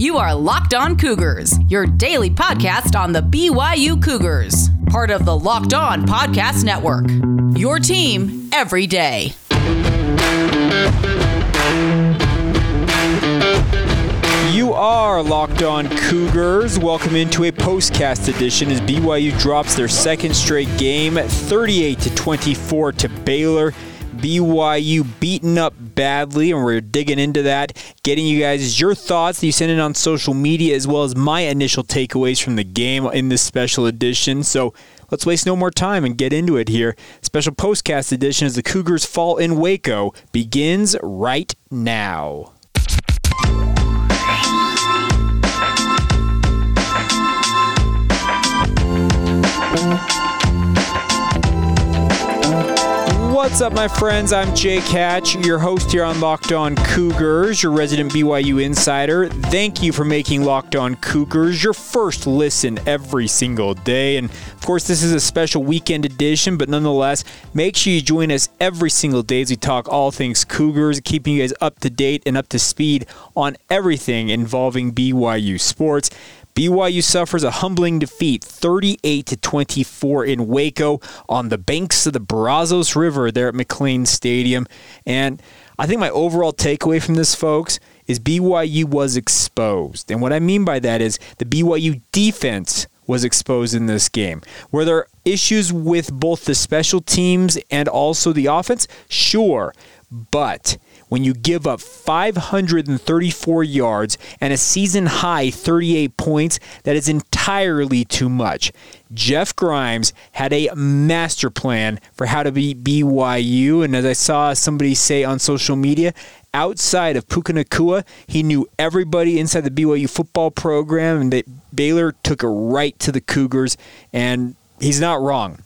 You are Locked On Cougars, your daily podcast on the BYU Cougars, part of the Locked On Podcast Network. Your team every day. You are Locked On Cougars. Welcome into a postcast edition as BYU drops their second straight game, 38 to 24 to Baylor. BYU beaten up badly, and we're digging into that, getting you guys your thoughts that you send in on social media, as well as my initial takeaways from the game in this special edition. So let's waste no more time and get into it here. Special postcast edition as the Cougars fall in Waco begins right now. What's up, my friends? I'm Jake Hatch, your host here on Locked On Cougars, your resident BYU insider. Thank you for making Locked On Cougars your first listen every single day. And of course, this is a special weekend edition, but nonetheless, make sure you join us every single day as we talk all things Cougars, keeping you guys up to date and up to speed on everything involving BYU sports. BYU suffers a humbling defeat 38 to 24 in Waco on the banks of the Brazos River there at McLane Stadium. And I think my overall takeaway from this, folks, is BYU was exposed. And what I mean by that is the BYU defense was exposed in this game. Were there issues with both the special teams and also the offense? Sure. But when you give up 534 yards and a season high 38 points, that is entirely too much. Jeff Grimes had a master plan for how to beat BYU, and as I saw somebody say on social media, outside of Puka Nacua, he knew everybody inside the BYU football program, and that Baylor took it right to the Cougars, and he's not wrong.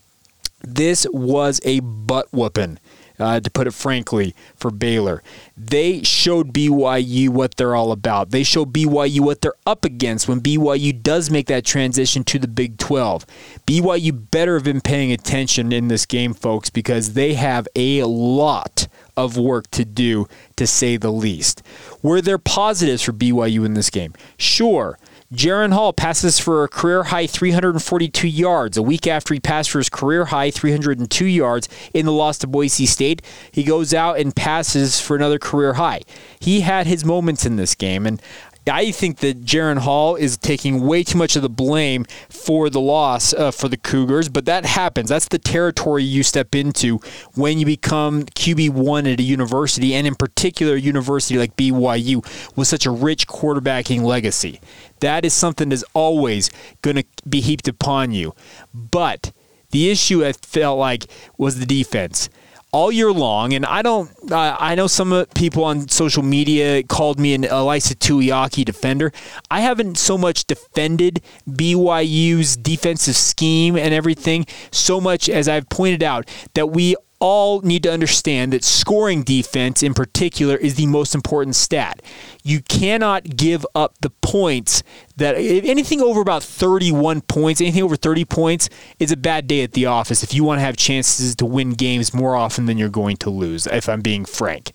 This was a butt whooping uh, to put it frankly, for Baylor. They showed BYU what they're all about. They showed BYU what they're up against when BYU does make that transition to the Big 12. BYU better have been paying attention in this game, folks, because they have a lot of work to do, to say the least. Were there positives for BYU in this game? Sure. Jaren Hall passes for a career high 342 yards. A week after he passed for his career high 302 yards in the loss to Boise State, he goes out and passes for another career high. He had his moments in this game, and I think that Jaren Hall is taking way too much of the blame for the loss uh, for the Cougars, but that happens. That's the territory you step into when you become QB1 at a university, and in particular, a university like BYU with such a rich quarterbacking legacy. That is something that's always going to be heaped upon you. But the issue I felt like was the defense all year long, and I don't. Uh, I know some people on social media called me an Ilaisa Tuiaki defender. I haven't so much defended BYU's defensive scheme and everything so much as I've pointed out that we all need to understand that scoring defense in particular is the most important stat. You cannot give up the points that anything over about 31 points, anything over 30 points is a bad day at the office if you want to have chances to win games more often than you're going to lose, if I'm being frank.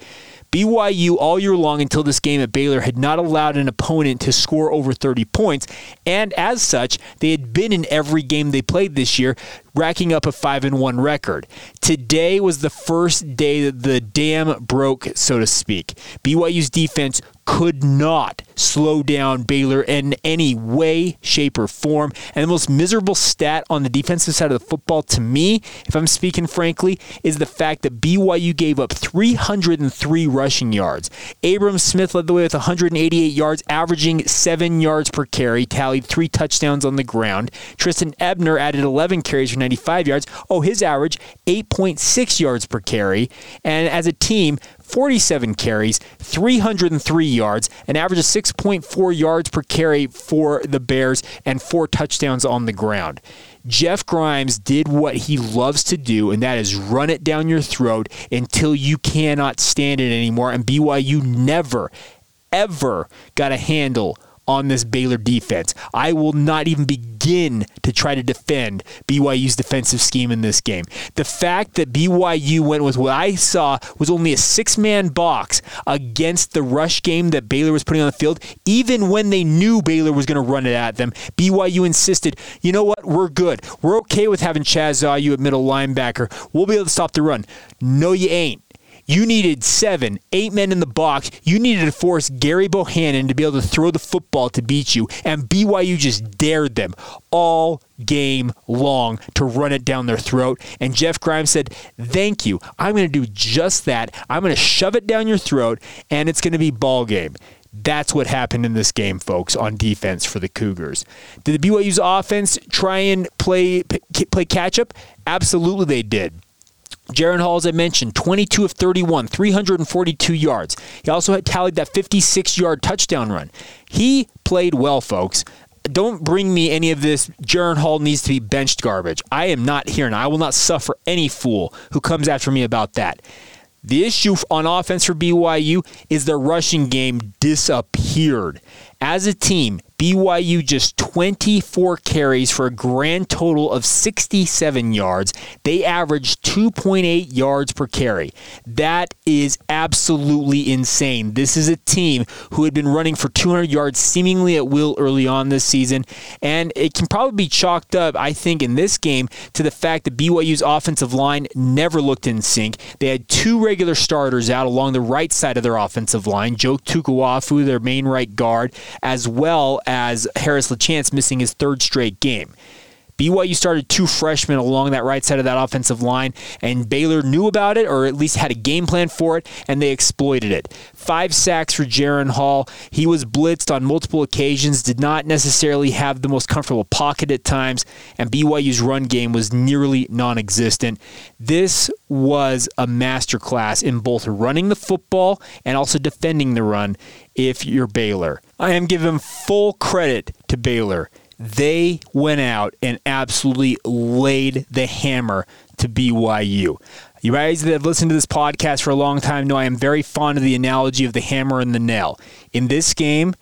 BYU all year long until this game at Baylor had not allowed an opponent to score over 30 points, and as such, they had been in every game they played this year, racking up a 5 and 1 record. Today was the first day that the dam broke, so to speak. BYU's defense could not slow down Baylor in any way, shape, or form. And the most miserable stat on the defensive side of the football to me, if I'm speaking frankly, is the fact that BYU gave up 303 rushing yards. Abram Smith led the way with 188 yards, averaging seven yards per carry, tallied three touchdowns on the ground. Trestan Ebner added 11 carries 95 yards. Oh, his average, 8.6 yards per carry. And as a team, 47 carries, 303 yards, an average of 6.4 yards per carry for the Bears, and four touchdowns on the ground. Jeff Grimes did what he loves to do, and that is run it down your throat until you cannot stand it anymore. And BYU never, ever got a handle on this Baylor defense. I will not even begin to try to defend BYU's defensive scheme in this game. The fact that BYU went with what I saw was only a six man box against the rush game that Baylor was putting on the field, even when they knew Baylor was going to run it at them, BYU insisted, you know what, we're good. We're okay with having Chaz Ayu at middle linebacker. We'll be able to stop the run. No, you ain't. You needed seven, eight men in the box. You needed to force Gerry Bohanon to be able to throw the football to beat you. And BYU just dared them all game long to run it down their throat. And Jeff Grimes said, Thank you. I'm going to do just that. I'm going to shove it down your throat, and it's going to be ball game. That's what happened in this game, folks, on defense for the Cougars. Did the BYU's offense try and play play catch up? Absolutely, they did. Jaren Hall, as I mentioned, 22 of 31, 342 yards. He also had tallied that 56 yard touchdown run. He played well, folks. Don't bring me any of this Jaren Hall needs to be benched garbage. I am not here, and I will not suffer any fool who comes after me about that. The issue on offense for BYU is their rushing game disappeared. As a team, BYU just 24 carries for a grand total of 67 yards. They averaged 2.8 yards per carry. That is absolutely insane. This is a team who had been running for 200 yards seemingly at will early on this season, and it can probably be chalked up, I think, in this game to the fact that BYU's offensive line never looked in sync. They had two regular starters out along the right side of their offensive line, Joe Tukuafu, their main right guard, as well as Harris LaChance missing his third straight game. BYU started two freshmen along that right side of that offensive line, and Baylor knew about it, or at least had a game plan for it, and they exploited it. Five sacks for Jaren Hall. He was blitzed on multiple occasions, did not necessarily have the most comfortable pocket at times, and BYU's run game was nearly non existent. This was a masterclass in both running the football and also defending the run if you're Baylor. I am giving full credit to Baylor. They went out and absolutely laid the hammer to BYU. You guys that have listened to this podcast for a long time know I am very fond of the analogy of the hammer and the nail. In this game,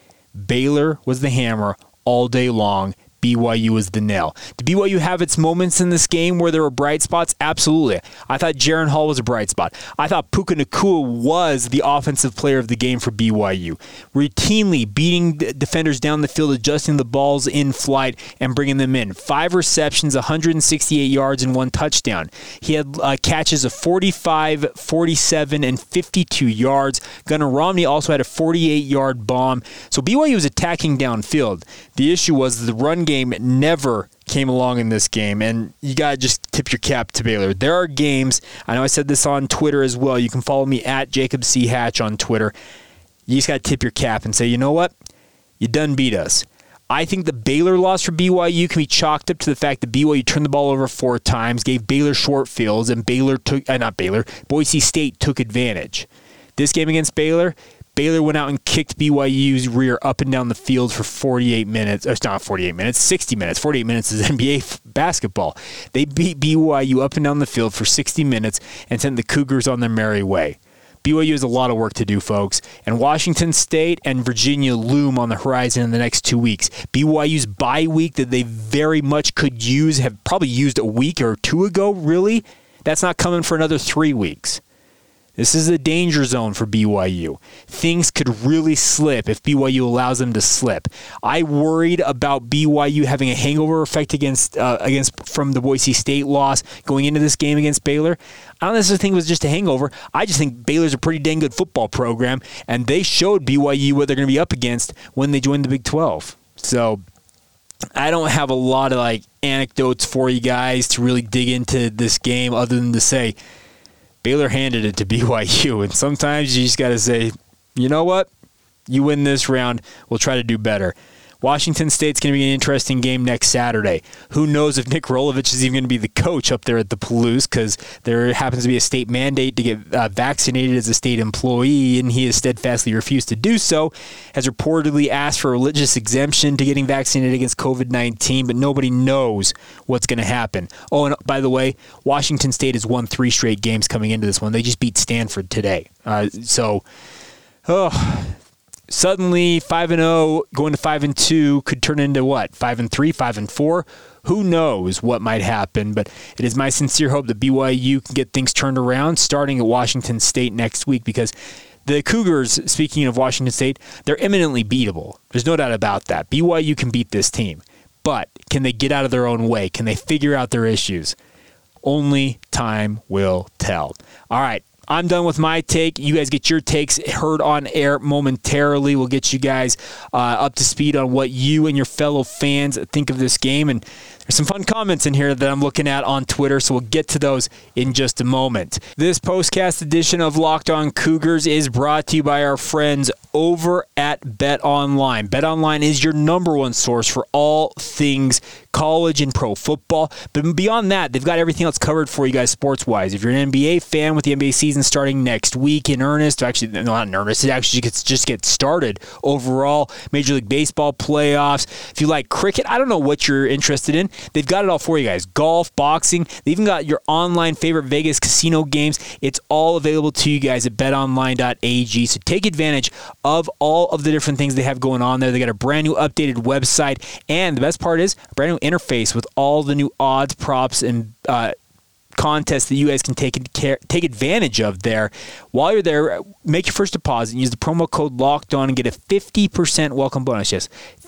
Baylor was the hammer all day long BYU is the nail. Did BYU have its moments in this game where there were bright spots? Absolutely. I thought Jaren Hall was a bright spot. I thought Puka Nacua was the offensive player of the game for BYU, routinely beating defenders down the field, adjusting the balls in flight, and bringing them in. Five receptions, 168 yards, and one touchdown. He had uh, catches of 45, 47, and 52 yards. Gunnar Romney also had a 48 yard bomb. So BYU was attacking downfield. The issue was the run game never came along in this game, and you got to just tip your cap to Baylor. There are games, I know I said this on Twitter as well. You can follow me at Jacob C. Hatch on Twitter. You just got to tip your cap and say, you know what? You done beat us. I think the Baylor loss for BYU can be chalked up to the fact that BYU turned the ball over four times, gave Baylor short fields, and Baylor took, uh, not Baylor, Boise State took advantage. This game against Baylor, Baylor went out and kicked BYU's rear up and down the field for 48 minutes. It's not 48 minutes, 60 minutes. 48 minutes is NBA basketball. They beat BYU up and down the field for 60 minutes and sent the Cougars on their merry way. BYU has a lot of work to do, folks, and Washington State and Virginia loom on the horizon in the next two weeks. BYU's bye week that they very much could use, have probably used a week or two ago, really. That's not coming for another three weeks. This is a danger zone for BYU. Things could really slip if BYU allows them to slip. I worried about BYU having a hangover effect against uh, against from the Boise State loss going into this game against Baylor. I don't necessarily think it was just a hangover. I just think Baylor's a pretty dang good football program, and they showed BYU what they're going to be up against when they joined the Big 12. So I don't have a lot of like anecdotes for you guys to really dig into this game other than to say Baylor handed it to BYU, and sometimes you just got to say, you know what? You win this round, we'll try to do better. Washington State's going to be an interesting game next Saturday. Who knows if Nick Rolovich is even going to be the coach up there at the Palouse because there happens to be a state mandate to get uh, vaccinated as a state employee, and he has steadfastly refused to do so. Has reportedly asked for a religious exemption to getting vaccinated against COVID 19, but nobody knows what's going to happen. Oh, and by the way, Washington State has won three straight games coming into this one. They just beat Stanford today. Uh, so, oh suddenly 5 and 0 going to 5 and 2 could turn into what? 5 and 3, 5 and 4? Who knows what might happen, but it is my sincere hope that BYU can get things turned around starting at Washington State next week because the Cougars, speaking of Washington State, they're eminently beatable. There's no doubt about that. BYU can beat this team. But can they get out of their own way? Can they figure out their issues? Only time will tell. All right. I'm done with my take. You guys get your takes heard on air momentarily. We'll get you guys uh, up to speed on what you and your fellow fans think of this game. And there's some fun comments in here that I'm looking at on Twitter, so we'll get to those in just a moment. This postcast edition of Locked On Cougars is brought to you by our friends over at Bet Online. Bet Online is your number one source for all things college and pro football. But beyond that, they've got everything else covered for you guys sports wise. If you're an NBA fan with the NBA season starting next week in earnest, actually, not in earnest, it actually gets just get started overall. Major League Baseball playoffs. If you like cricket, I don't know what you're interested in. They've got it all for you guys golf, boxing. They even got your online favorite Vegas casino games. It's all available to you guys at betonline.ag. So take advantage of all of the different things they have going on there. They got a brand new updated website. And the best part is a brand new interface with all the new odds, props, and uh, contests that you guys can take take advantage of there. While you're there, make your first deposit and use the promo code Locked On and get a 50% welcome bonus. Yes,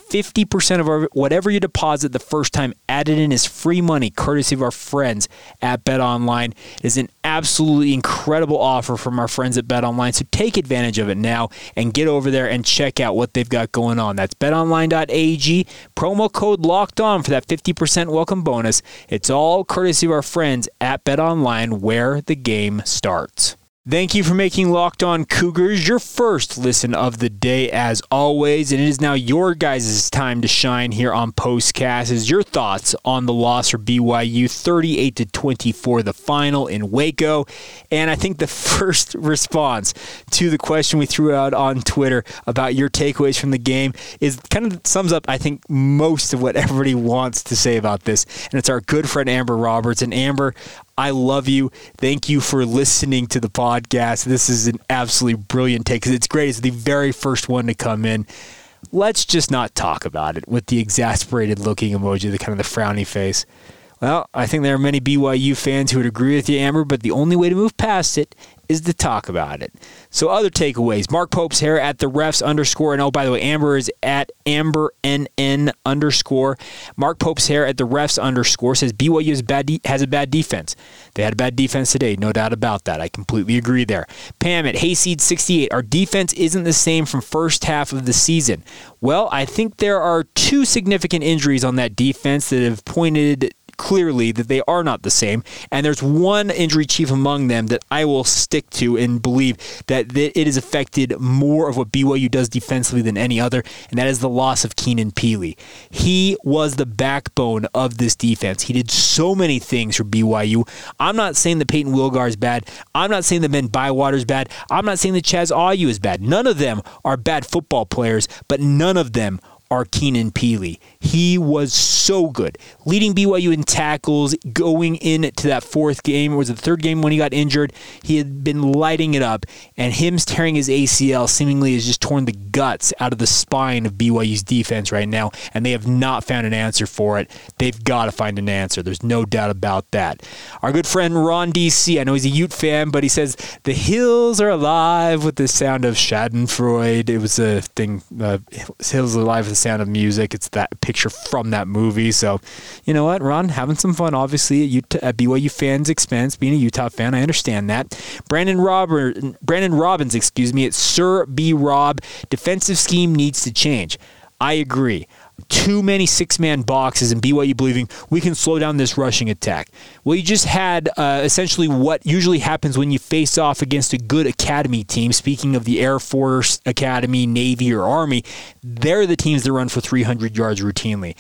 50% of our, whatever you deposit the first time added in is free money, courtesy of our friends at Bet Online. It is an absolutely incredible offer from our friends at Bet Online. So take advantage of it now and get over there and check out what they've got going on. That's betonline.ag, promo code locked on for that 50% welcome bonus. It's all courtesy of our friends at Bet Online, where the game starts. Thank you for making Locked On Cougars your first listen of the day, as always. And it is now your guys' time to shine here on Postcast. Is your thoughts on the loss for BYU, 38 to 24, the final in Waco? And I think the first response to the question we threw out on Twitter about your takeaways from the game is kind of sums up, I think, most of what everybody wants to say about this. And it's our good friend Amber Roberts. And Amber, I love you. Thank you for listening to the podcast. This is an absolutely brilliant take because it's great. It's the very first one to come in. Let's just not talk about it with the exasperated looking emoji, the kind of the frowny face. Well, I think there are many BYU fans who would agree with you, Amber, but the only way to move past it is to talk about it. So other takeaways: Mark Pope's hair at the refs underscore, and oh by the way, Amber is at Amber NN underscore. Mark Pope's hair at the refs underscore says BYU has, bad de- has a bad defense. They had a bad defense today, no doubt about that. I completely agree there. Pam at Hayseed68, our defense isn't the same from first half of the season. Well, I think there are two significant injuries on that defense that have pointed clearly that they are not the same. And there's one injury chief among them that I will stick to and believe that it has affected more of what BYU does defensively than any other, and that is the loss of Keenan Pili. He was the backbone of this defense. He did so many things for BYU. I'm not saying that Payton Wilgar is bad. I'm not saying that Ben Bywater is bad. I'm not saying that Chaz Ayu is bad. None of them are bad football players, but none of them are Keenan Pili. He was so good, leading BYU in tackles, going into that fourth game. It was the third game when he got injured. He had been lighting it up, and him tearing his ACL seemingly has just torn the guts out of the spine of BYU's defense right now, and they have not found an answer for it. They've got to find an answer. There's no doubt about that. Our good friend Ron DC, I know he's a Ute fan, but he says the hills are alive with the sound of Schadenfreude. It was a thing. Uh, hills are alive with sound of music. It's that picture from that movie. So, you know what, Ron, having some fun, obviously, at, Utah, at BYU fans' expense, being a Utah fan, I understand that. Brandon Robert, Brandon Robbins, excuse me, it's Sir B. Rob. Defensive scheme needs to change. I agree too many six man boxes and BYU believing we can slow down this rushing attack. Well, you just had uh, essentially what usually happens when you face off against a good academy team. Speaking of the Air Force Academy, Navy, or Army, they're the teams that run for 300 yards routinely.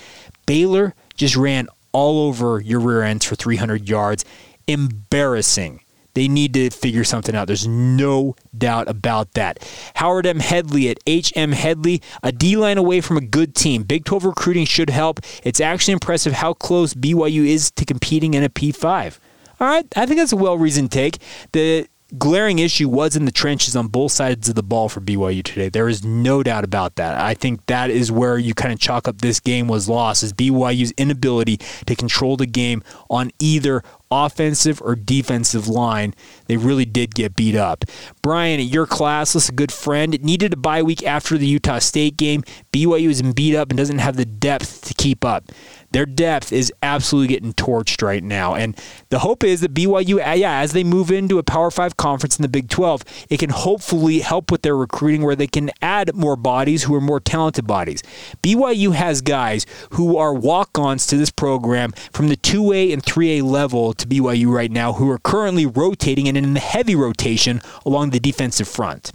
Baylor just ran all over your rear ends for 300 yards. Embarrassing. They need to figure something out. There's no doubt about that. Howard M. Headley at HM Headley, a D line away from a good team. Big 12 recruiting should help. It's actually impressive how close BYU is to competing in a P5. All right, I think that's a well reasoned take. The glaring issue was in the trenches on both sides of the ball for BYU today. There is no doubt about that. I think that is where you kind of chalk up this game was lost is BYU's inability to control the game on either offensive or defensive line. They really did get beat up. Brian, your classless, a good friend, needed a bye week after the Utah State game. BYU is beat up and doesn't have the depth to keep up their depth is absolutely getting torched right now. And the hope is that BYU, uh, yeah, as they move into a Power Five conference in the Big 12, it can hopefully help with their recruiting where they can add more bodies who are more talented bodies. BYU has guys who are walk ons to this program from the 2A and 3A level to BYU right now who are currently rotating and in the heavy rotation along the defensive front.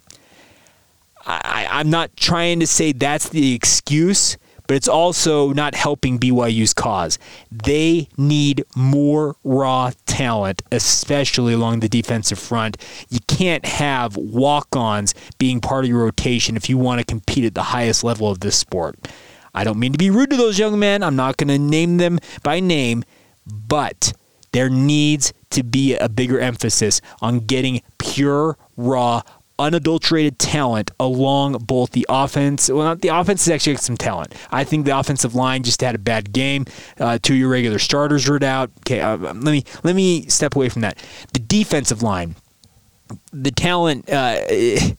I, I'm not trying to say that's the excuse but it's also not helping BYU's cause. They need more raw talent, especially along the defensive front. You can't have walk ons being part of your rotation if you want to compete at the highest level of this sport. I don't mean to be rude to those young men. I'm not going to name them by name, but there needs to be a bigger emphasis on getting pure, raw unadulterated talent along both the offense. Well, not the offense is actually some talent. I think the offensive line just had a bad game. Uh, two of your regular starters were out. Okay, uh, let me let me step away from that. The defensive line, the talent. Uh,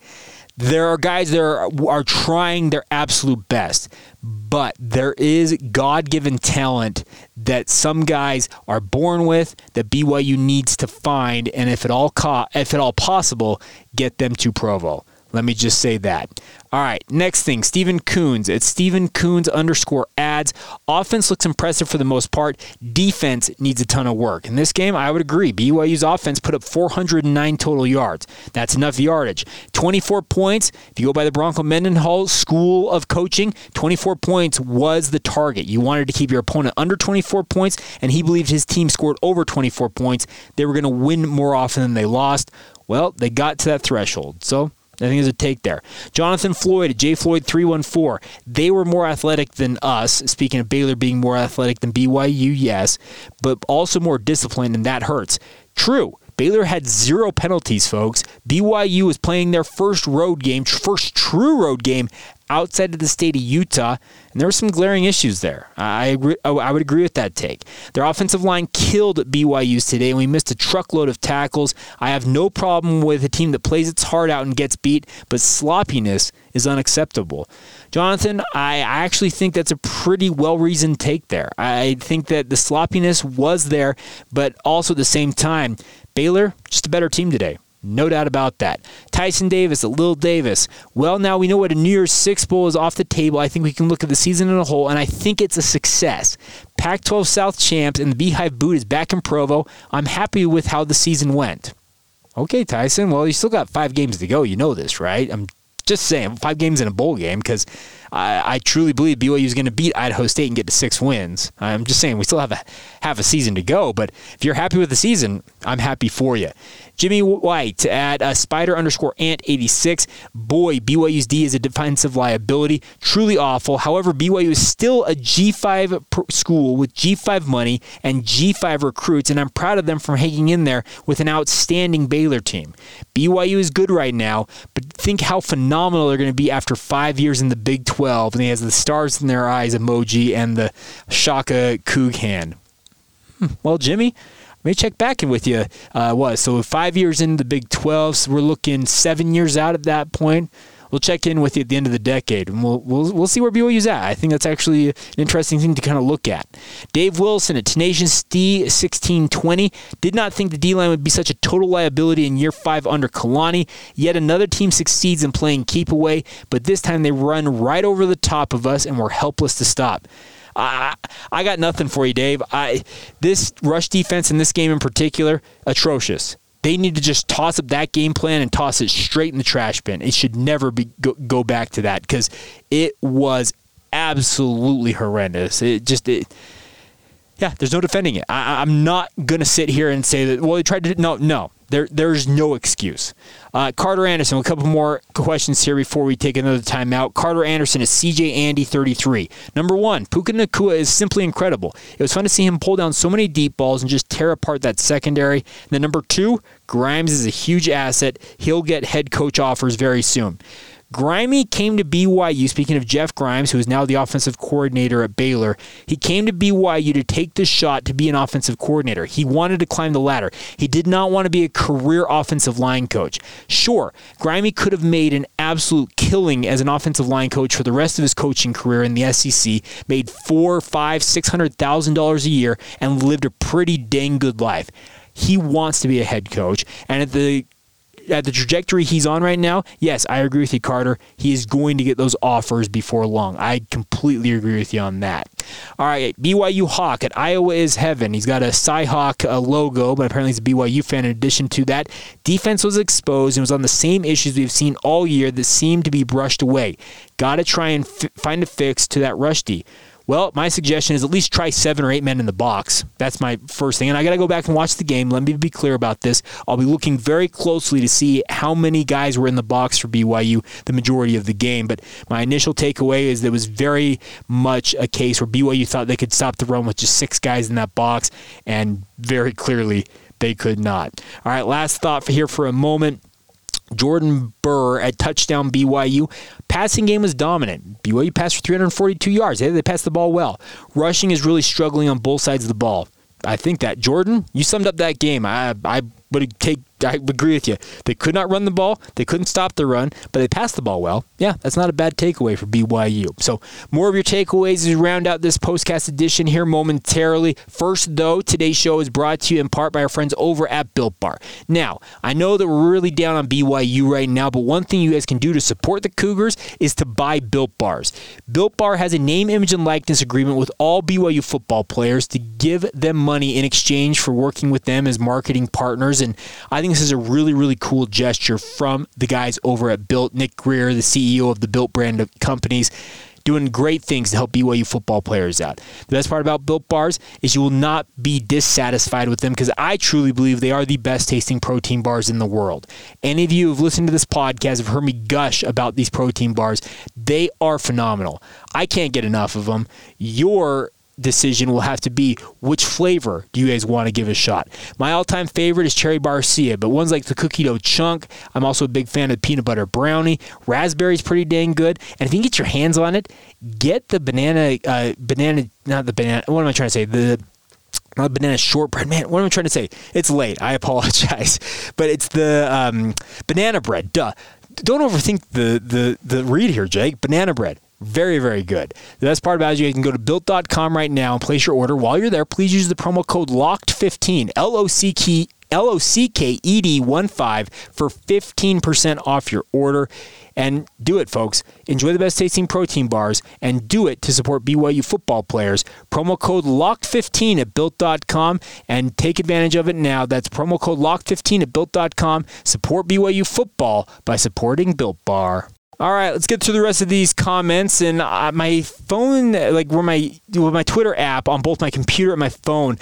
there are guys that are, are trying their absolute best, but there is God given talent that some guys are born with that BYU needs to find, and if at all co- if at all possible, get them to Provo. Let me just say that. All right, next thing, Stephen Coons. It's Stephen Coons underscore ads. Offense looks impressive for the most part. Defense needs a ton of work. In this game, I would agree. BYU's offense put up 409 total yards. That's enough yardage. 24 points. If you go by the Bronco Mendenhall School of Coaching, 24 points was the target. You wanted to keep your opponent under 24 points, and he believed his team scored over 24 points. They were going to win more often than they lost. Well, they got to that threshold. So I think there's a take there. Jonathan Floyd, J Floyd 314. They were more athletic than us. Speaking of Baylor being more athletic than BYU, yes, but also more disciplined, and that hurts. True. Baylor had zero penalties, folks. BYU was playing their first road game, first true road game outside of the state of Utah, and there were some glaring issues there. I agree, I would agree with that take. Their offensive line killed BYU's today, and we missed a truckload of tackles. I have no problem with a team that plays its heart out and gets beat, but sloppiness is unacceptable. Jonathan, I actually think that's a pretty well reasoned take there. I think that the sloppiness was there, but also at the same time, Baylor, just a better team today. No doubt about that. Tyson Davis, a Lil Davis. Well, now we know what a New Year's Six Bowl is off the table. I think we can look at the season in a whole, and I think it's a success. Pac 12 South champs and the Beehive Boot is back in Provo. I'm happy with how the season went. Okay, Tyson. Well, you still got five games to go. You know this, right? I'm just saying, five games in a bowl game because I, I, truly believe BYU is going to beat Idaho State and get to six wins. I'm just saying we still have a half a season to go, but if you're happy with the season, I'm happy for you. Jimmy White at uh, Spider underscore Ant 86. Boy, BYU's D is a defensive liability. Truly awful. However, BYU is still a G5 school with G5 money and G5 recruits, and I'm proud of them for hanging in there with an outstanding Baylor team. BYU is good right now, but think how phenomenal they're going to be after five years in the Big 12. And he has the stars in their eyes emoji and the Shaka hand. Hmm. Well, Jimmy, let me check back in with you. Uh, what? So five years in the Big 12, so we're looking seven years out at that point. We'll check in with you at the end of the decade, and we'll we'll, we'll see where BYU's at. I think that's actually an interesting thing to kind of look at. Dave Wilson at Tenacious D 1620 did not think the D line would be such a total liability in year five under Kalani. Yet another team succeeds in playing keep away, but this time they run right over the top of us, and we're helpless to stop. I, I got nothing for you, Dave. I this rush defense in this game in particular atrocious. They need to just toss up that game plan and toss it straight in the trash bin. It should never be go, go back to that because it was absolutely horrendous. It just it, yeah, there's no defending it. I, am not gonna sit here and say that. Well, they tried to. No, no, There, there's no excuse. Uh, Carter Anderson, a couple more questions here before we take another timeout. Carter Anderson is CJ Andy 33. Number one, Puka Nacua is simply incredible. It was fun to see him pull down so many deep balls and just tear apart that secondary. And then number two, Grimes is a huge asset. He'll get head coach offers very soon. Grimey came to BYU, speaking of Jeff Grimes, who is now the offensive coordinator at Baylor. He came to BYU to take the shot to be an offensive coordinator. He wanted to climb the ladder. He did not want to be a career offensive line coach. Sure, Grimey could have made an absolute killing as an offensive line coach for the rest of his coaching career in the SEC, made four, five, six hundred thousand dollars a year, and lived a pretty dang good life he wants to be a head coach. And at the at the trajectory he's on right now, yes, I agree with you, Carter. He is going to get those offers before long. I completely agree with you on that. All right, BYU Hawk at Iowa is heaven. He's got a Cyhawk uh, logo, but apparently he's a BYU fan. In addition to that, defense was exposed and was on the same issues we've seen all year that seem to be brushed away. Got to try and f- find a fix to that rush D. Well, my suggestion is at least try seven or eight men in the box. That's my first thing. And I got to go back and watch the game. Let me be clear about this. I'll be looking very closely to see how many guys were in the box for BYU the majority of the game. But my initial takeaway is there was very much a case where BYU thought they could stop the run with just six guys in that box, and very clearly they could not. All right, last thought for here for a moment. Jordan Burr at touchdown BYU. Passing game was dominant. BYU passed for 342 yards. They, they passed the ball well. Rushing is really struggling on both sides of the ball. I think that Jordan, you summed up that game. I I would take I agree with you. They could not run the ball. They couldn't stop the run, but they passed the ball well. Yeah, that's not a bad takeaway for BYU. So, more of your takeaways as we round out this postcast edition here momentarily. First, though, today's show is brought to you in part by our friends over at Built Bar. Now, I know that we're really down on BYU right now, but one thing you guys can do to support the Cougars is to buy Built Bars. Built Bar has a name, image, and likeness agreement with all BYU football players to give them money in exchange for working with them as marketing partners. And I think this is a really, really cool gesture from the guys over at Built. Nick Greer, the CEO of the Built brand of companies, doing great things to help BYU football players out. The best part about Built Bars is you will not be dissatisfied with them because I truly believe they are the best tasting protein bars in the world. Any of you who have listened to this podcast have heard me gush about these protein bars. They are phenomenal. I can't get enough of them. Your decision will have to be which flavor do you guys want to give a shot. My all-time favorite is cherry barcia, but ones like the cookie dough chunk. I'm also a big fan of peanut butter brownie. Raspberry's pretty dang good, and if you can get your hands on it, get the banana, uh, banana, not the banana. What am I trying to say? The not banana shortbread. Man, what am I trying to say? It's late. I apologize, but it's the um, banana bread. Duh. Don't overthink the the the read here, Jake. Banana bread. Very, very good. The best part about it is you can go to built.com right now and place your order. While you're there, please use the promo code LOCKED15, L O C K L O C K E D 1 5 for 15% off your order. And do it, folks. Enjoy the best tasting protein bars and do it to support BYU football players. Promo code LOCKED15 at built.com and take advantage of it now. That's promo code LOCKED15 at built.com. Support BYU football by supporting Built Bar. All right, let's get through the rest of these comments. And uh, my phone, like where my with my Twitter app on both my computer and my phone,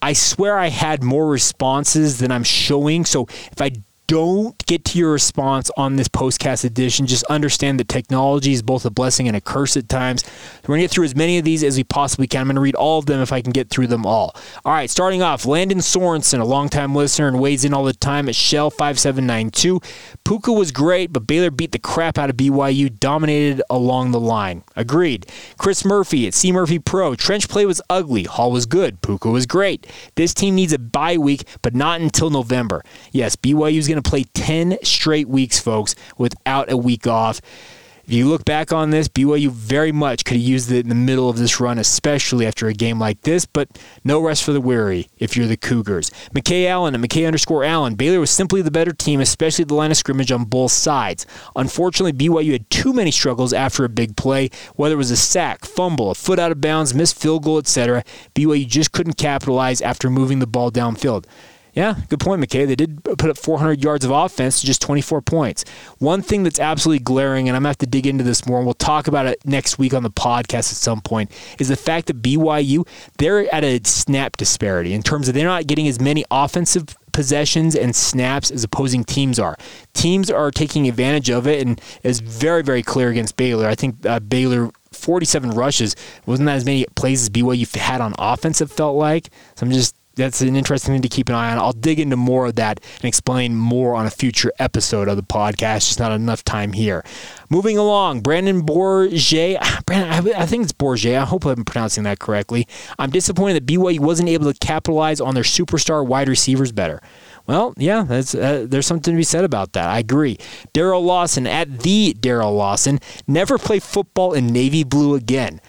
I swear I had more responses than I'm showing. So if I don't get to your response on this postcast edition, just understand that technology is both a blessing and a curse at times. We're going to get through as many of these as we possibly can. I'm going to read all of them if I can get through them all. All right, starting off, Landon Sorensen, a longtime listener and weighs in all the time at Shell5792. Puka was great, but Baylor beat the crap out of BYU, dominated along the line. Agreed. Chris Murphy at C Murphy Pro. Trench play was ugly. Hall was good. Puka was great. This team needs a bye week, but not until November. Yes, BYU's going going to play 10 straight weeks, folks, without a week off. If you look back on this, BYU very much could have used it in the middle of this run, especially after a game like this, but no rest for the weary if you're the Cougars. McKay Allen and McKay underscore Allen. Baylor was simply the better team, especially the line of scrimmage on both sides. Unfortunately, BYU had too many struggles after a big play, whether it was a sack, fumble, a foot out of bounds, missed field goal, etc. BYU just couldn't capitalize after moving the ball downfield. Yeah, good point, McKay. They did put up 400 yards of offense to just 24 points. One thing that's absolutely glaring, and I'm going to have to dig into this more, and we'll talk about it next week on the podcast at some point, is the fact that BYU, they're at a snap disparity in terms of they're not getting as many offensive possessions and snaps as opposing teams are. Teams are taking advantage of it, and it's very, very clear against Baylor. I think uh, Baylor 47 rushes wasn't that as many plays as BYU had on offense. It felt like. So I'm just that's an interesting thing to keep an eye on. I'll dig into more of that and explain more on a future episode of the podcast. Just not enough time here. Moving along, Brandon Bourget. Brandon, I think it's Bourget. I hope I'm pronouncing that correctly. I'm disappointed that BYU wasn't able to capitalize on their superstar wide receivers better. Well, yeah, uh, there's something to be said about that. I agree. Daryl Lawson at the Daryl Lawson never play football in navy blue again.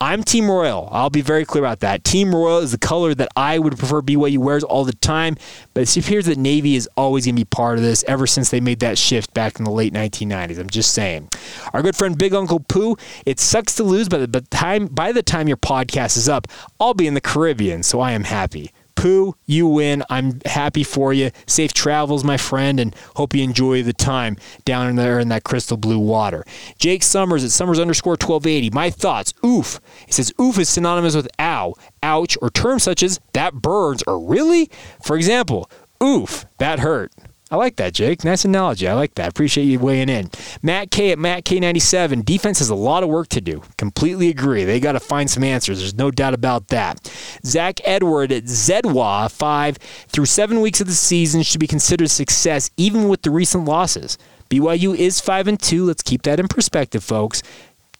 I'm Team Royal. I'll be very clear about that. Team Royal is the color that I would prefer BYU wears all the time, but it appears that Navy is always going to be part of this ever since they made that shift back in the late 1990s. I'm just saying. Our good friend Big Uncle Pooh, it sucks to lose, but by the time your podcast is up, I'll be in the Caribbean, so I am happy. Pooh, you win. I'm happy for you. Safe travels, my friend, and hope you enjoy the time down there in that crystal blue water. Jake Summers at Summers underscore 1280. My thoughts. Oof. He says oof is synonymous with ow, ouch, or terms such as that burns or really? For example, oof, that hurt. I like that, Jake. Nice analogy. I like that. Appreciate you weighing in. Matt K at Matt K97. Defense has a lot of work to do. Completely agree. They got to find some answers. There's no doubt about that. Zach Edward at Zedwa, five through seven weeks of the season should be considered success, even with the recent losses. BYU is five and two. Let's keep that in perspective, folks.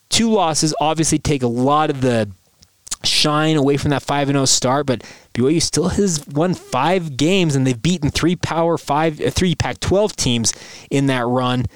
Two losses obviously take a lot of the shine away from that 5 0 start, but BYU still has won five games and they've beaten three Power 5, uh, three Pac 12 teams in that run.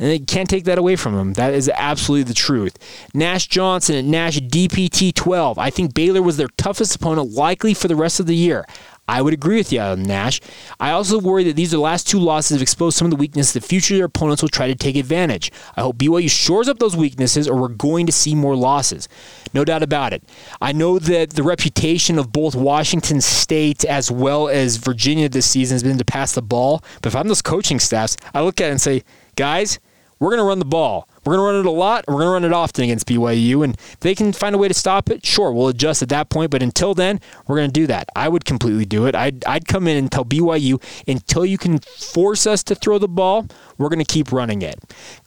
And they can't take that away from them. That is absolutely the truth. Nash Johnson at Nash DPT 12. I think Baylor was their toughest opponent likely for the rest of the year. I would agree with you on Nash. I also worry that these are the last two losses have exposed some of the weaknesses that future opponents will try to take advantage. I hope BYU shores up those weaknesses or we're going to see more losses. No doubt about it. I know that the reputation of both Washington State as well as Virginia this season has been to pass the ball. But if I'm those coaching staffs, I look at it and say, guys, we're going to run the ball. We're going to run it a lot, we're going to run it often against BYU. And if they can find a way to stop it, sure, we'll adjust at that point. But until then, we're going to do that. I would completely do it. I'd, I'd come in and tell BYU until you can force us to throw the ball, we're going to keep running it.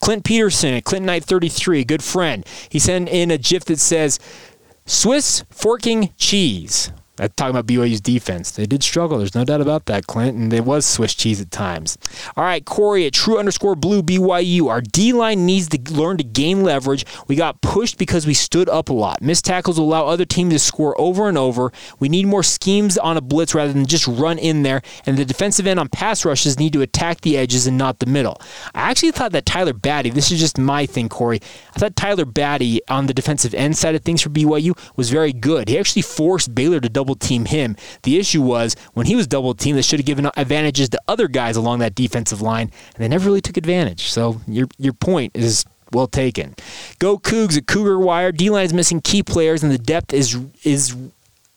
Clint Peterson, Clinton Knight 33, good friend. He sent in a GIF that says, Swiss forking cheese talking about BYU's defense. They did struggle. There's no doubt about that, Clint. And it was Swiss cheese at times. All right, Corey at true underscore blue BYU. Our D line needs to learn to gain leverage. We got pushed because we stood up a lot. Missed tackles will allow other teams to score over and over. We need more schemes on a blitz rather than just run in there. And the defensive end on pass rushes need to attack the edges and not the middle. I actually thought that Tyler Batty, this is just my thing, Corey. I thought Tyler Batty on the defensive end side of things for BYU was very good. He actually forced Baylor to double team him. The issue was when he was double teamed, they should have given advantages to other guys along that defensive line, and they never really took advantage. So your your point is well taken. Go Cougs at Cougar Wire. D line is missing key players, and the depth is is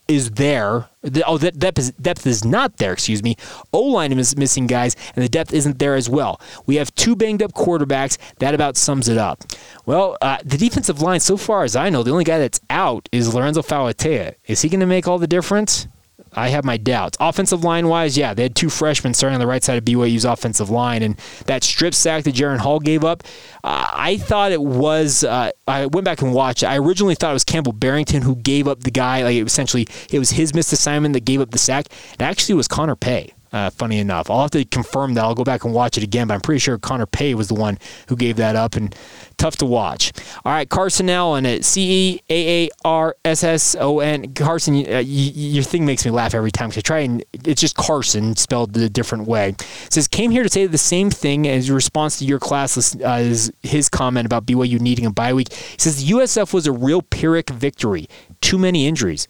is there. The, oh, that depth is, depth is not there. Excuse me. O line is missing guys, and the depth isn't there as well. We have two banged up quarterbacks. That about sums it up. Well, uh, the defensive line, so far as I know, the only guy that's out is Lorenzo Fauatea. Is he going to make all the difference? I have my doubts. Offensive line wise, yeah, they had two freshmen starting on the right side of BYU's offensive line, and that strip sack that Jaren Hall gave up, uh, I thought it was. Uh, I went back and watched. I originally thought it was Campbell Barrington who gave up the guy. Like it essentially, it was his missed assignment that gave up the sack. It actually was Connor Pay. Uh, funny enough, I'll have to confirm that. I'll go back and watch it again, but I'm pretty sure Connor Pay was the one who gave that up, and tough to watch. All right, Carson Allen at C E A A R S S O N. Carson, uh, your thing makes me laugh every time because I try and it's just Carson spelled a different way. It says came here to say the same thing as response to your class uh, is his comment about BYU needing a bye week. He says the USF was a real Pyrrhic victory. Too many injuries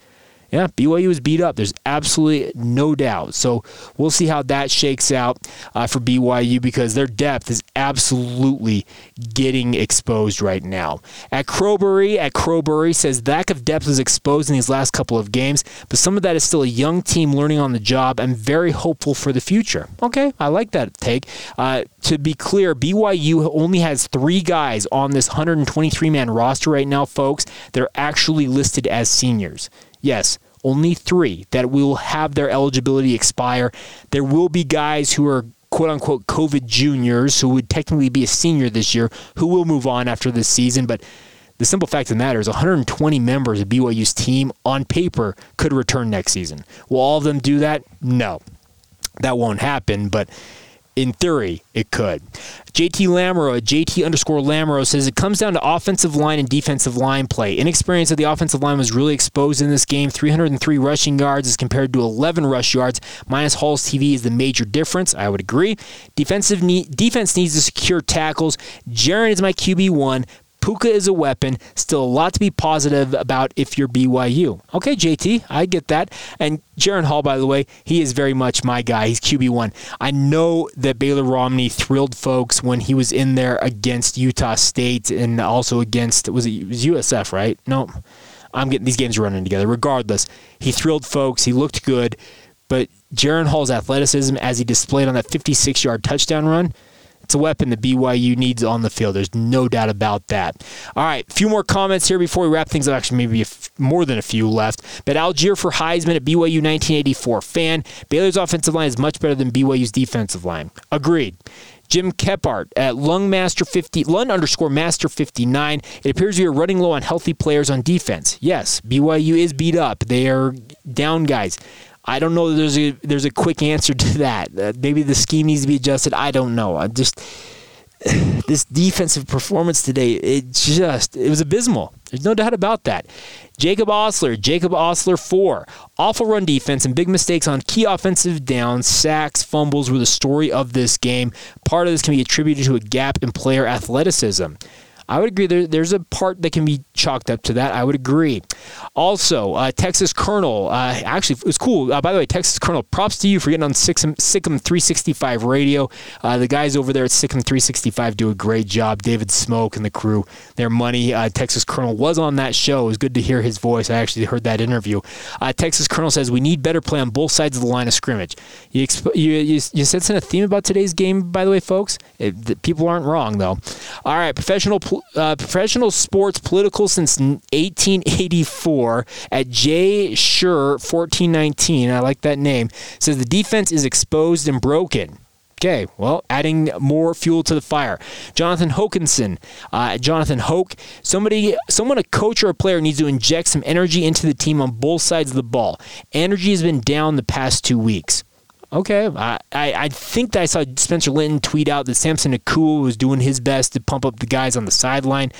yeah, BYU was beat up. There's absolutely no doubt. So we'll see how that shakes out uh, for BYU because their depth is absolutely getting exposed right now. At Crowbury, at Crowbury says lack of depth is exposed in these last couple of games, but some of that is still a young team learning on the job. I'm very hopeful for the future. Okay, I like that take. Uh, to be clear, BYU only has three guys on this 123 man roster right now, folks. They're actually listed as seniors. Yes, only three that will have their eligibility expire. There will be guys who are quote unquote COVID juniors who would technically be a senior this year who will move on after this season, but the simple fact of the matter is 120 members of BYU's team on paper could return next season. Will all of them do that? No. That won't happen, but in theory, it could. JT Lamoureux, JT underscore Lamoureux says it comes down to offensive line and defensive line play. Inexperience of the offensive line was really exposed in this game. 303 rushing yards as compared to 11 rush yards. Minus Hall's TV is the major difference. I would agree. Defensive need, defense needs to secure tackles. Jaren is my QB one. Puka is a weapon. Still a lot to be positive about if you're BYU. Okay, JT, I get that. And Jaren Hall, by the way, he is very much my guy. He's QB1. I know that Baylor Romney thrilled folks when he was in there against Utah State and also against, was it, was USF, right? No, I'm getting these games running together. Regardless, he thrilled folks. He looked good. But Jaren Hall's athleticism, as he displayed on that 56 yard touchdown run, a weapon that BYU needs on the field. There's no doubt about that. All right, a few more comments here before we wrap things up. Actually, maybe more than a few left. But Allgeier for Heisman at BYU 1984. Fan, Baylor's offensive line is much better than BYU's defensive line. Agreed. Jim Kephart at Lungmaster 50, Lung underscore Master 59. It appears we are running low on healthy players on defense. Yes, BYU is beat up. They are down guys. I don't know. There's a there's a quick answer to that. Uh, maybe the scheme needs to be adjusted. I don't know. I just this defensive performance today. It just it was abysmal. There's no doubt about that. Jacob Osler, Jacob Osler four. Awful run defense and big mistakes on key offensive downs, sacks, fumbles were the story of this game. Part of this can be attributed to a gap in player athleticism. I would agree. There, there's a part that can be chalked up to that. I would agree. Also, uh, Texas Colonel. Uh, actually, it was cool. Uh, by the way, Texas Colonel, props to you for getting on SicEm, SicEm 365 radio. Uh, the guys over there at SicEm 365 do a great job. David Smoak and the crew, their money. Uh, Texas Colonel was on that show. It was good to hear his voice. I actually heard that interview. Uh, Texas Colonel says we need better play on both sides of the line of scrimmage. You, exp- you, you, you sensing a theme about today's game, by the way, folks? It, people aren't wrong, though. All right, professional. Pl- uh, professional sports political since 1884 at J. Sure 1419. I like that name. Says the defense is exposed and broken. Okay, well, adding more fuel to the fire. Jonathan Hokinson, uh, Jonathan Hoke, somebody, someone, a coach or a player needs to inject some energy into the team on both sides of the ball. Energy has been down the past two weeks. Okay, I, I, think that I saw Spencer Linton tweet out that Samson Nacua was doing his best to pump up the guys on the sideline.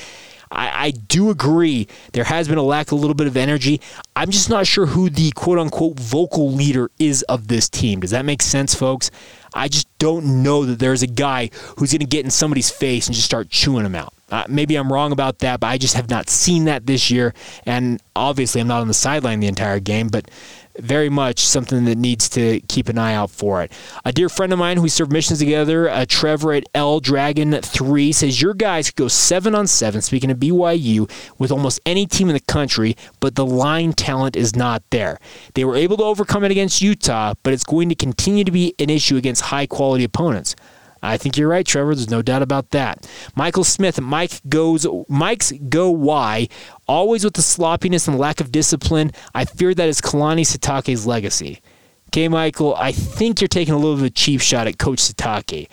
I, I, do agree there has been a lack of a little bit of energy. I'm just not sure who the quote unquote vocal leader is of this team. Does that make sense, folks? I just don't know that there's a guy who's going to get in somebody's face and just start chewing them out. Uh, maybe I'm wrong about that, but I just have not seen that this year. And obviously, I'm not on the sideline the entire game, but very much something that needs to keep an eye out for it. A dear friend of mine who we served missions together, uh, Trevor at L Dragon 3, says your guys could go 7 on 7, speaking of BYU, with almost any team in the country, but the line talent is not there. They were able to overcome it against Utah, but it's going to continue to be an issue against high quality opponents. I think you're right, Trevor. There's no doubt about that. Michael Smith, Mike goes, Mike's go why, always with the sloppiness and lack of discipline. I fear that is Kalani Sitake's legacy. Okay, Michael, I think you're taking a little bit of a cheap shot at Coach Sitake.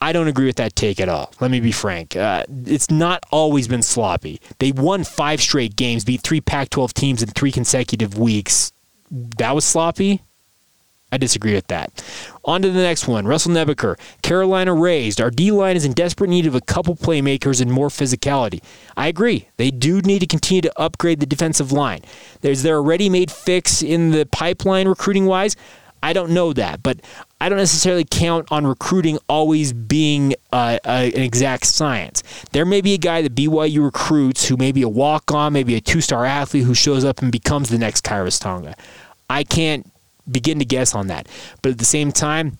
I don't agree with that take at all. Let me be frank. Uh, it's not always been sloppy. They won five straight games, beat three Pac 12 teams in three consecutive weeks. That was sloppy? I disagree with that. On to the next one. Russell Nebaker. Carolina raised. Our D line is in desperate need of a couple playmakers and more physicality. I agree. They do need to continue to upgrade the defensive line. Is there a ready made fix in the pipeline recruiting wise? I don't know that, but I don't necessarily count on recruiting always being uh, uh, an exact science. There may be a guy that BYU recruits who may be a walk on, maybe a two star athlete who shows up and becomes the next Khyiris Tonga. I can't begin to guess on that. But at the same time,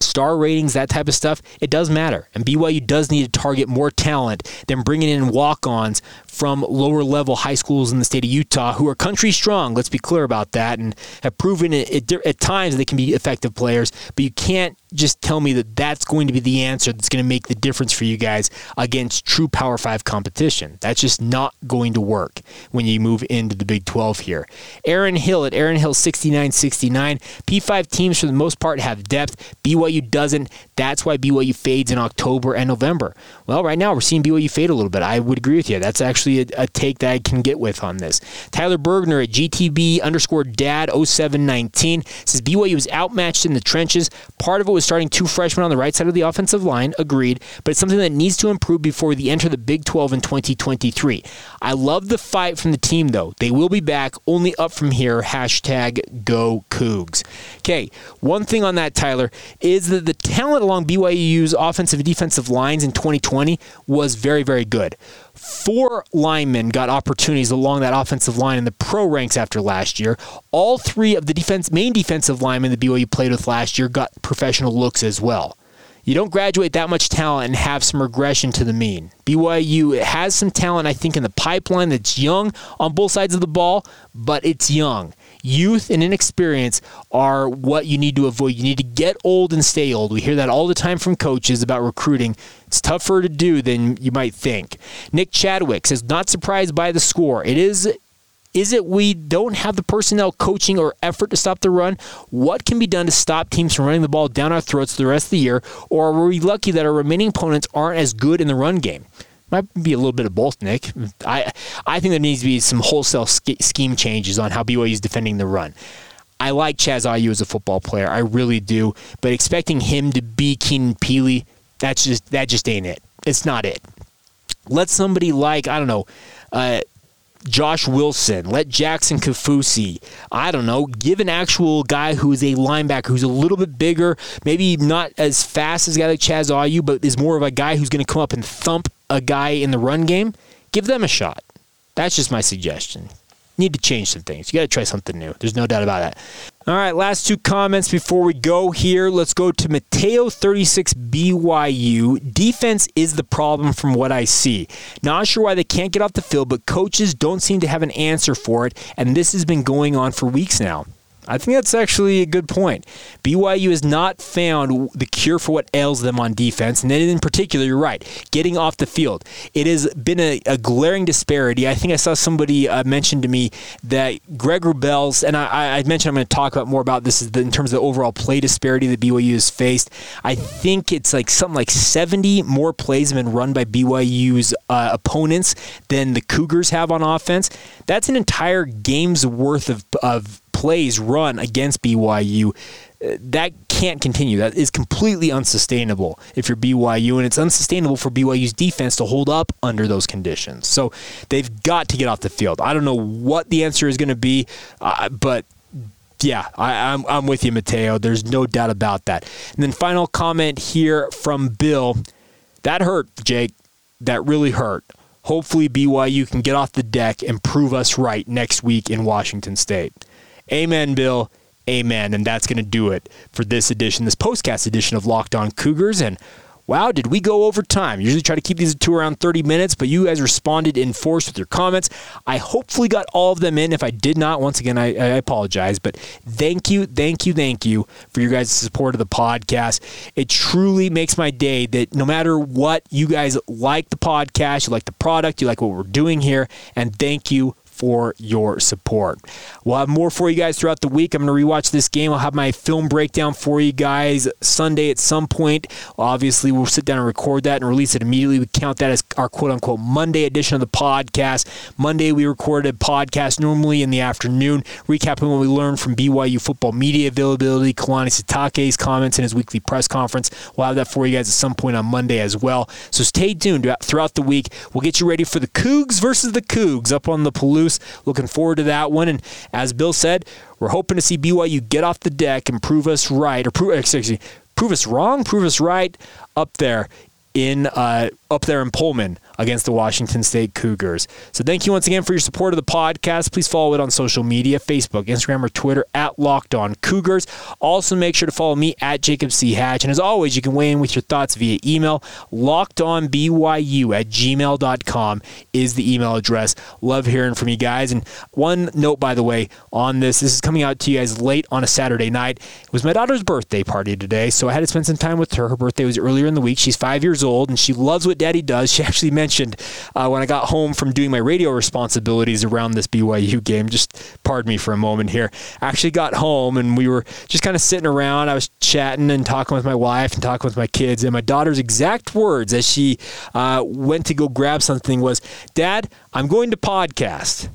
star ratings, that type of stuff, it does matter. And BYU does need to target more talent than bringing in walk ons from lower level high schools in the state of Utah who are country strong. Let's be clear about that and have proven it, it, at times they can be effective players, but you can't just tell me that that's going to be the answer that's going to make the difference for you guys against true Power 5 competition. That's just not going to work when you move into the Big 12 here. Aaron Hill at Aaron Hill 6969. P5 teams for the most part have depth. BYU doesn't. That's why BYU fades in October and November. Well, right now we're seeing BYU fade a little bit. I would agree with you. That's actually a, a take that I can get with on this. Tyler Bergner at GTB underscore dad 0719 says BYU was outmatched in the trenches. Part of it was starting two freshmen on the right side of the offensive line, agreed, but it's something that needs to improve before we enter the Big 12 in 2023. I love the fight from the team, though. They will be back, only up from here. Hashtag go Cougs. Okay, one thing on that, Tyler, is that the talent along BYU's offensive and defensive lines in 2020 was very, very good. Four linemen got opportunities along that offensive line in the pro ranks after last year. All three of the defense main defensive linemen the BYU played with last year got professional looks as well. You don't graduate that much talent and have some regression to the mean. BYU has some talent, I think, in the pipeline that's young on both sides of the ball, but it's young youth and inexperience are what you need to avoid. You need to get old and stay old. We hear that all the time from coaches about recruiting. It's tougher to do than you might think. Nick Chadwick says, not surprised by the score. It is is it we don't have the personnel, coaching, or effort to stop the run? What can be done to stop teams from running the ball down our throats the rest of the year? Or are we lucky that our remaining opponents aren't as good in the run game? Might be a little bit of both, Nick. I I think there needs to be some wholesale scheme changes on how BYU is defending the run. I like Chaz Ayu as a football player, I really do. But expecting him to be Keenan Pili, that's just that just ain't it. It's not it. Let somebody like I don't know. Uh, Josh Wilson, let Jackson Kaufusi, I don't know, give an actual guy who's a linebacker who's a little bit bigger, maybe not as fast as a guy like Chaz Ayu, but is more of a guy who's going to come up and thump a guy in the run game, give them a shot. That's just my suggestion. Need to change some things. You got to try something new. There's no doubt about that. All right, last two comments before we go here. Let's go to Mateo 36 BYU. Defense is the problem from what I see. Not sure why they can't get off the field, but coaches don't seem to have an answer for it, and this has been going on for weeks now. I think that's actually a good point. BYU has not found the cure for what ails them on defense, and then in particular, you're right, getting off the field. It has been a, a glaring disparity. I think I saw somebody uh, mention to me that Greg Wrubell's, and I, I mentioned I'm going to talk about more about this in terms of the overall play disparity that BYU has faced. I think it's like something like 70 more plays have been run by BYU's uh, opponents than the Cougars have on offense. That's an entire game's worth of, of plays run against BYU, uh, that can't continue. That is completely unsustainable if you're BYU, and it's unsustainable for BYU's defense to hold up under those conditions. So they've got to get off the field. I don't know what the answer is going to be, uh, but yeah, I, I'm, I'm with you, Mateo. There's no doubt about that. And then final comment here from Bill. That hurt, Jake. That really hurt. Hopefully, BYU can get off the deck and prove us right next week in Washington State. Amen, Bill. Amen. And that's going to do it for this edition, this postcast edition of Locked On Cougars. And wow, did we go over time? Usually try to keep these to around 30 minutes, but you guys responded in force with your comments. I hopefully got all of them in. If I did not, once again, I, I apologize. But thank you, thank you, thank you for your guys' support of the podcast. It truly makes my day that no matter what, you guys like the podcast, you like the product, you like what we're doing here, and thank you for your support. We'll have more for you guys throughout the week. I'm going to rewatch this game. I'll have my film breakdown for you guys Sunday at some point. Obviously, we'll sit down and record that and release it immediately. We count that as our quote unquote Monday edition of the podcast. Monday, we recorded a podcast normally in the afternoon, recapping what we learned from BYU football media availability, Kalani Sitake's comments in his weekly press conference. We'll have that for you guys at some point on Monday as well. So stay tuned throughout the week. We'll get you ready for the Cougs versus the Cougs up on the Palouse Looking forward to that one. And as Bill said, we're hoping to see BYU get off the deck and prove us right, or prove, excuse me, prove us wrong, prove us right up there in uh, up there in Pullman against the Washington State Cougars. So thank you once again for your support of the podcast. Please follow it on social media, Facebook, Instagram, or Twitter at Locked On Cougars. Also make sure to follow me at Jacob C. Hatch. And as always, you can weigh in with your thoughts via email. LockedOnBYU at gmail.com is the email address. Love hearing from you guys. And one note, by the way, on this, this is coming out to you guys late on a Saturday night. It was my daughter's birthday party today, so I had to spend some time with her. Her birthday was earlier in the week. She's five years old, and she loves daddy does. She actually mentioned uh, when I got home from doing my radio responsibilities around this BYU game, just pardon me for a moment here, I actually got home and we were just kind of sitting around. I was chatting and talking with my wife and talking with my kids. And my daughter's exact words as she uh, went to go grab something was, Dad, I'm going to podcast.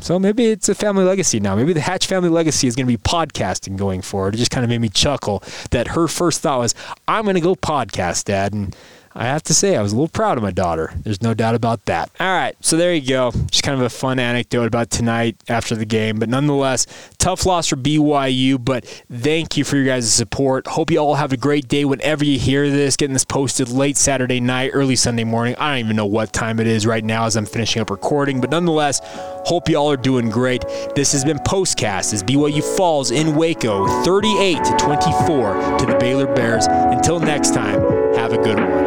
So maybe it's a family legacy now. Maybe the Hatch family legacy is going to be podcasting going forward. It just kind of made me chuckle that her first thought was, I'm going to go podcast, Dad. And I have to say, I was a little proud of my daughter. There's no doubt about that. All right, so there you go. Just kind of a fun anecdote about tonight after the game. But nonetheless, tough loss for BYU, but thank you for your guys' support. Hope you all have a great day whenever you hear this. Getting this posted late Saturday night, early Sunday morning. I don't even know what time it is right now as I'm finishing up recording. But nonetheless, hope you all are doing great. This has been Postcast as BYU falls in Waco 38 to 24 to the Baylor Bears. Until next time, have a good one.